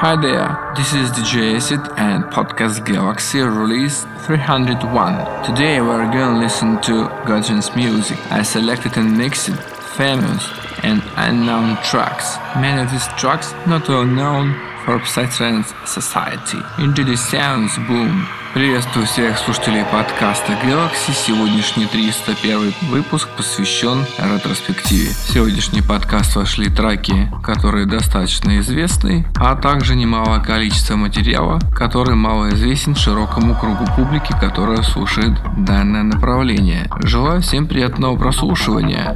Hi there, this is DJ Acid and Podcast Galaxy release 301. Today we're gonna listen to Godwin's music. I selected and mixed famous and unknown tracks. Many of these tracks not well known for Psytrance Society. Into the sounds boom. Приветствую всех слушателей подкаста Galaxy. Сегодняшний 301 выпуск посвящен ретроспективе. В сегодняшний подкаст вошли треки, которые достаточно известны, а также немалое количество материала, который мало известен широкому кругу публики, которая слушает данное направление. Желаю всем приятного прослушивания.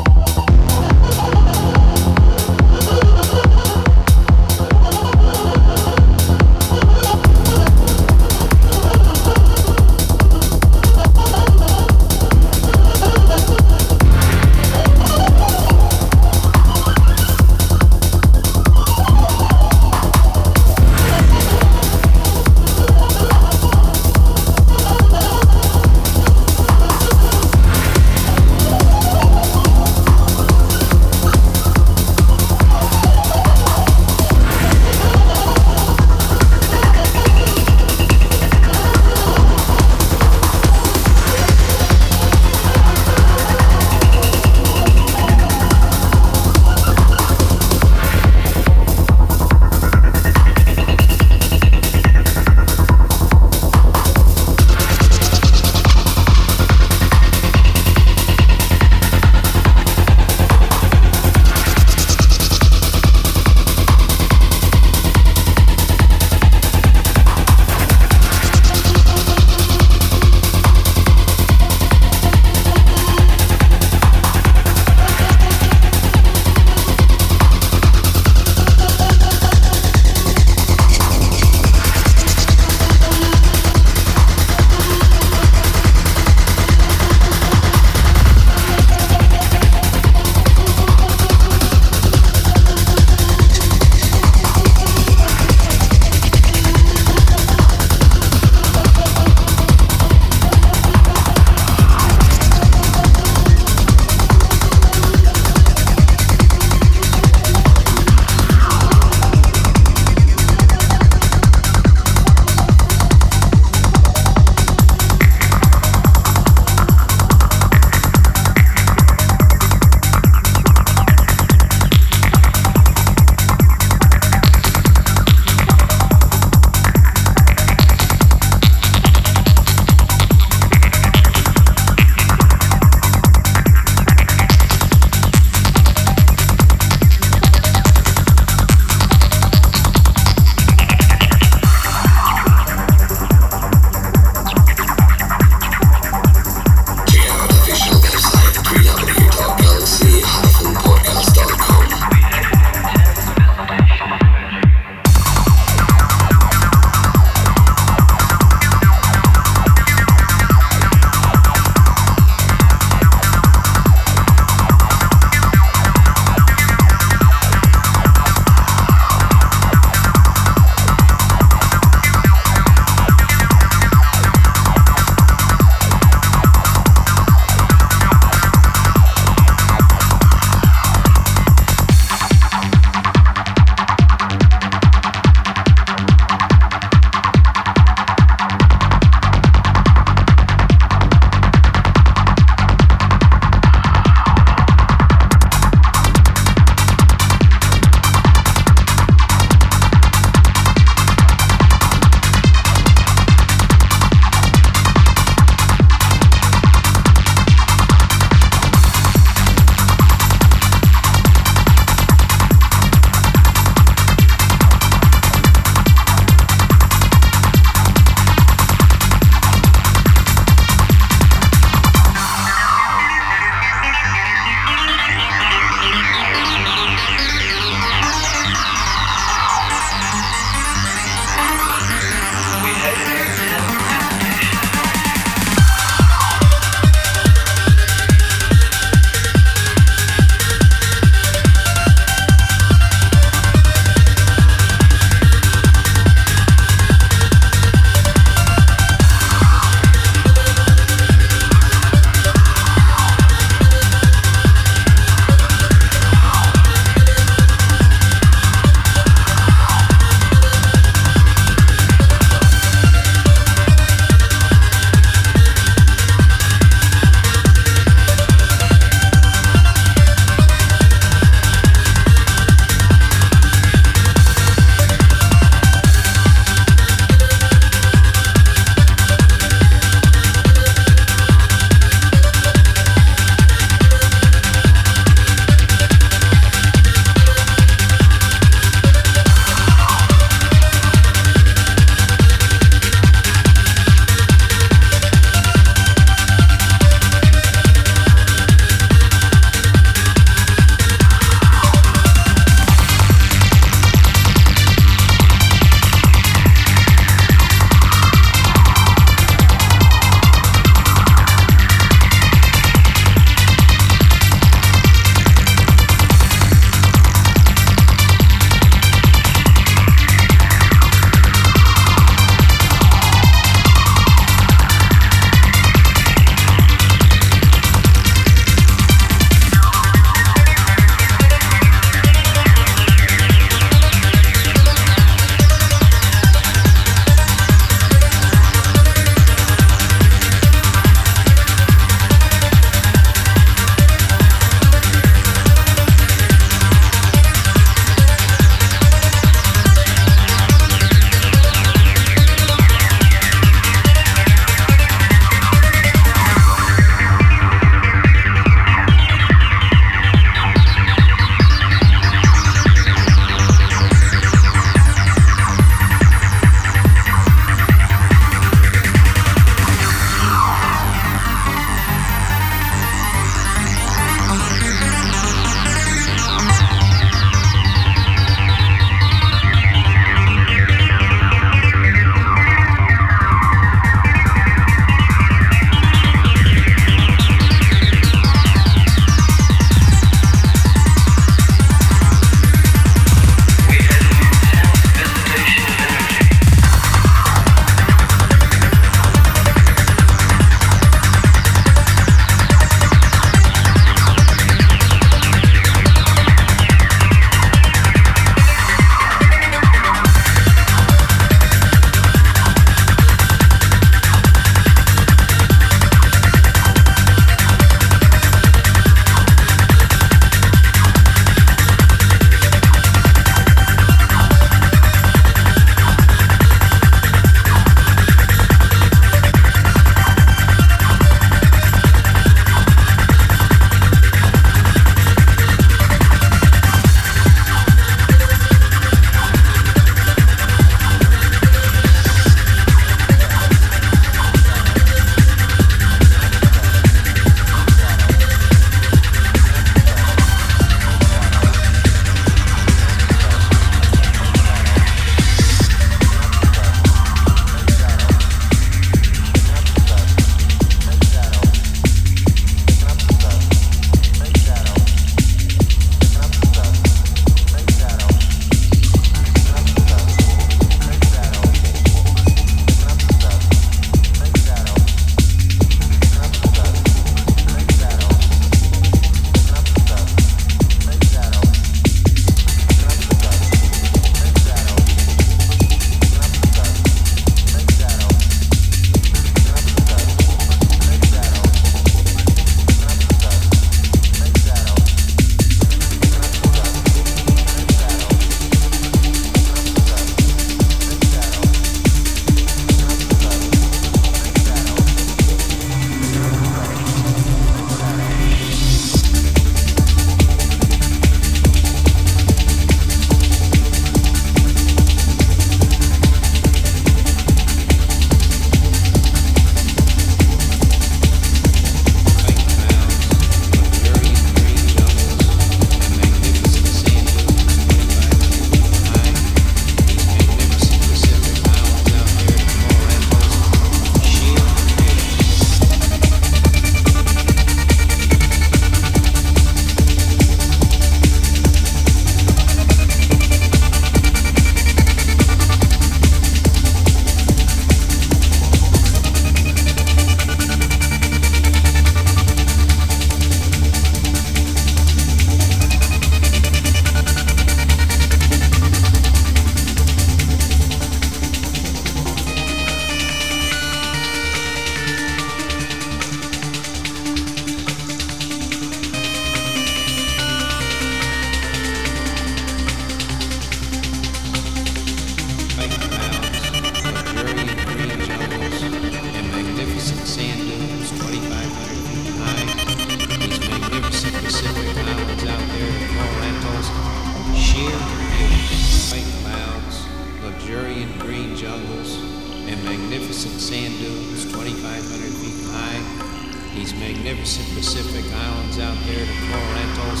These magnificent Pacific islands out there, the coral atolls,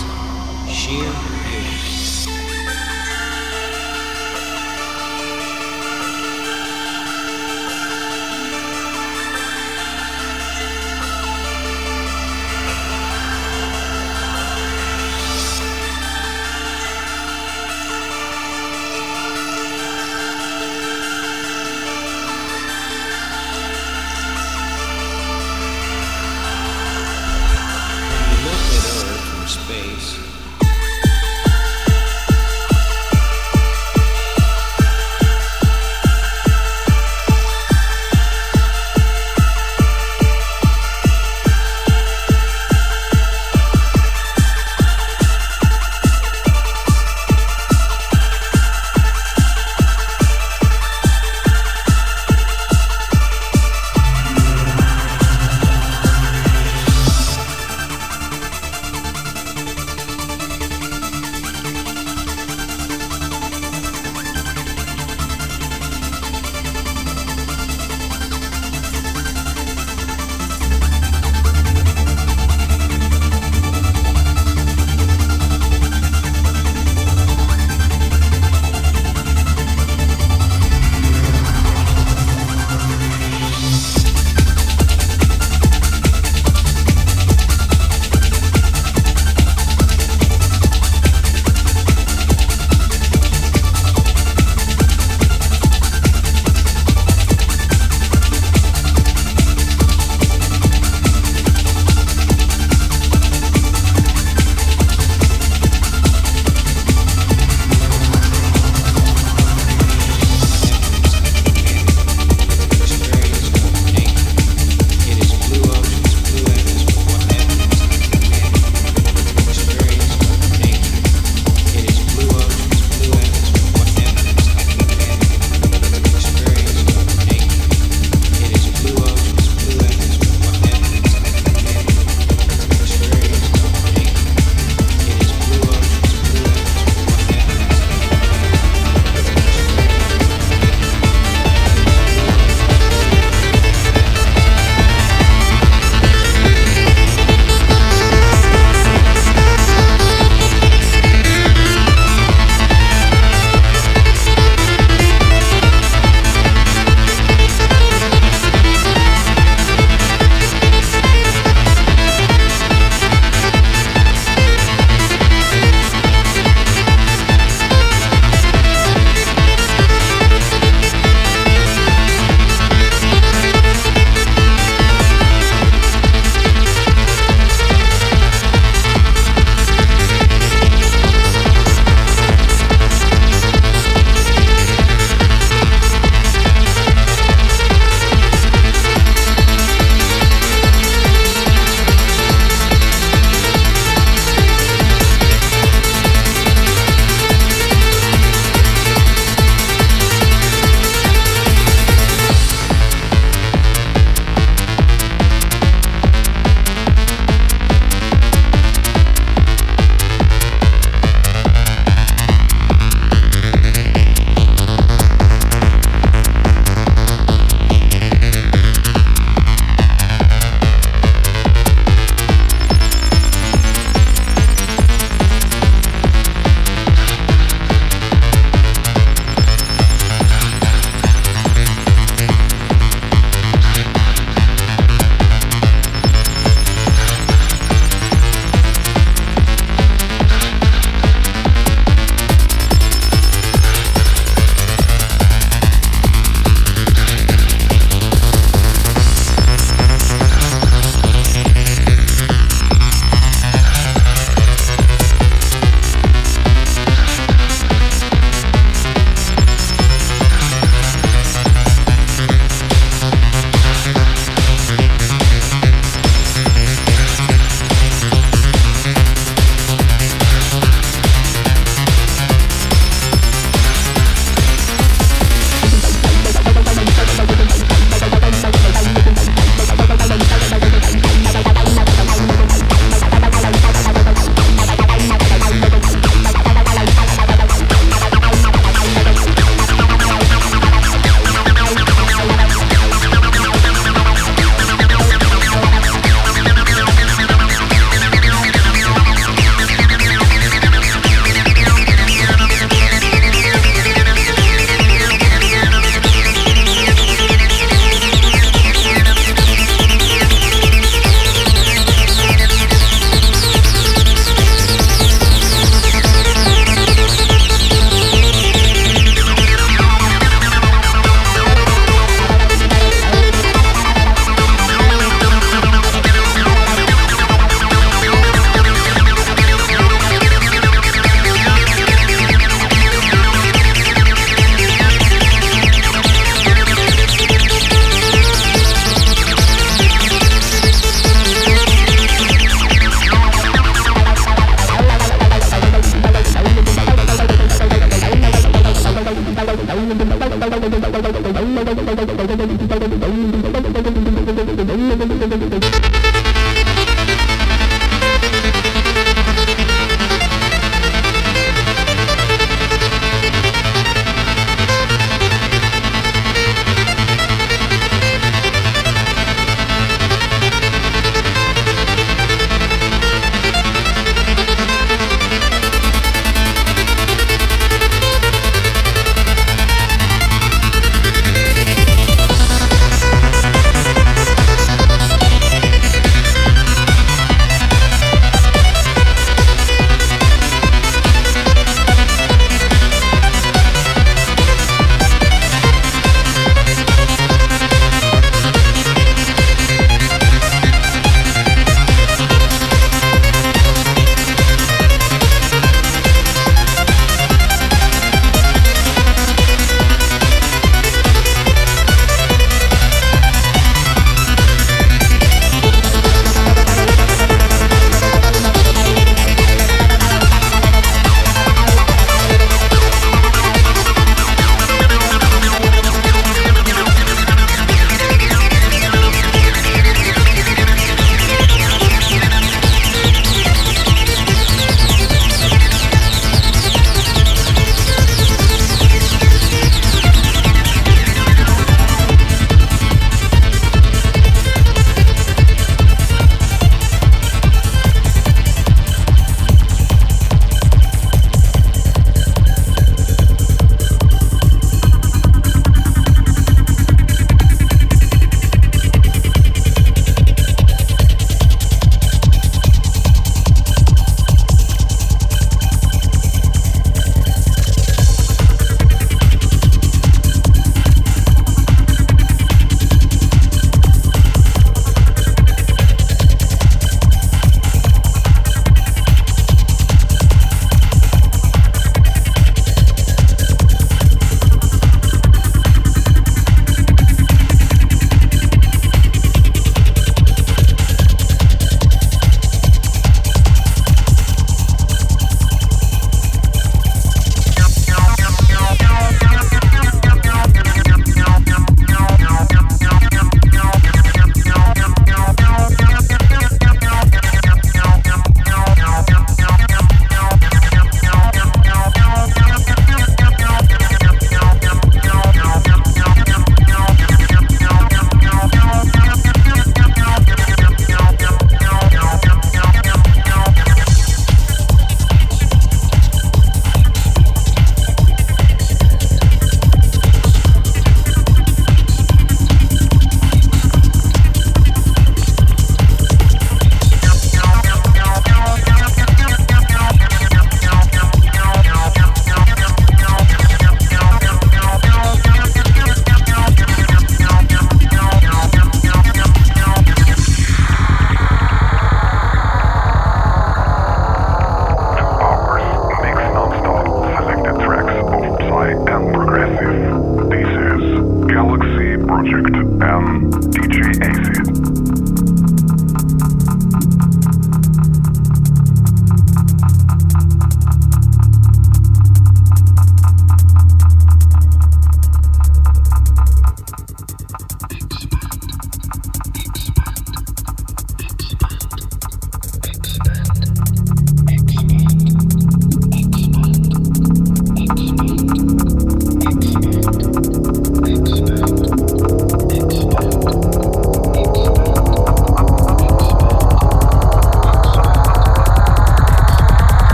sheer beauty.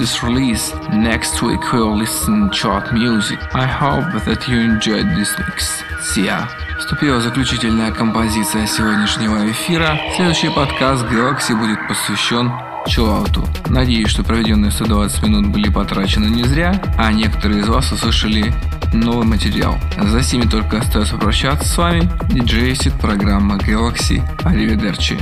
This release. Next week we'll listen chart music. I hope that you enjoyed this mix. See ya! Вступила заключительная композиция сегодняшнего эфира. Следующий подкаст Galaxy будет посвящен чиллауту. Надеюсь, что проведенные 120 минут были потрачены не зря, а некоторые из вас услышали новый материал. За всеми только остается прощаться с вами. Сид, программа Galaxy. Аривидерчи.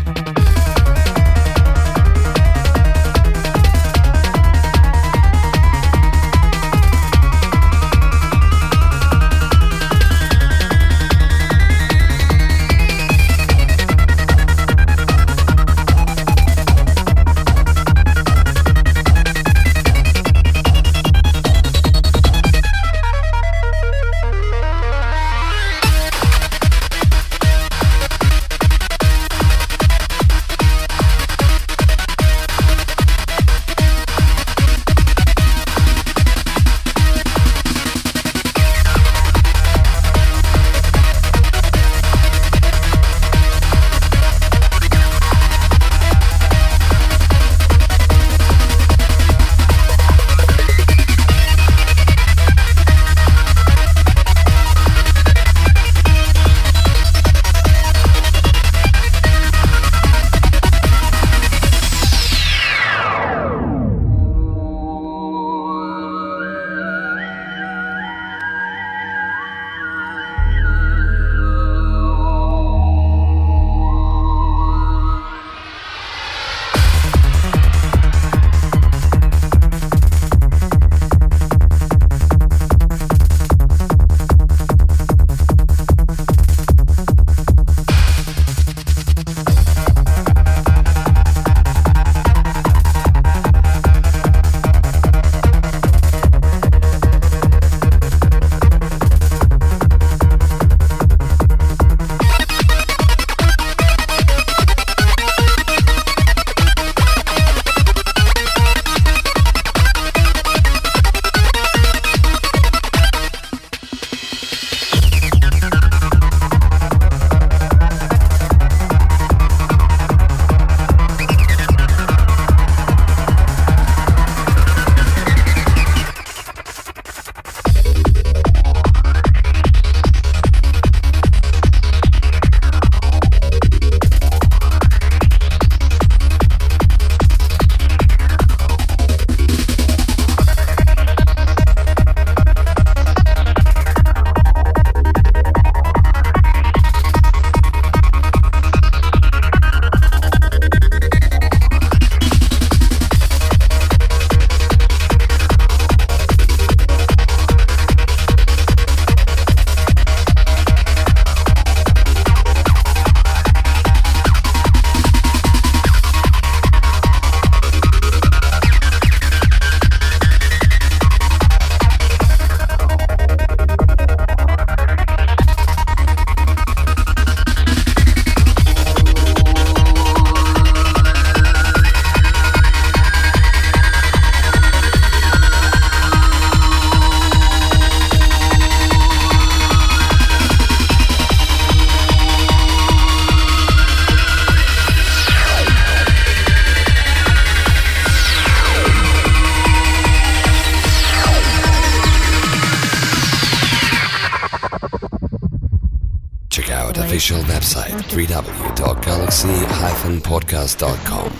www.galaxy-podcast.com.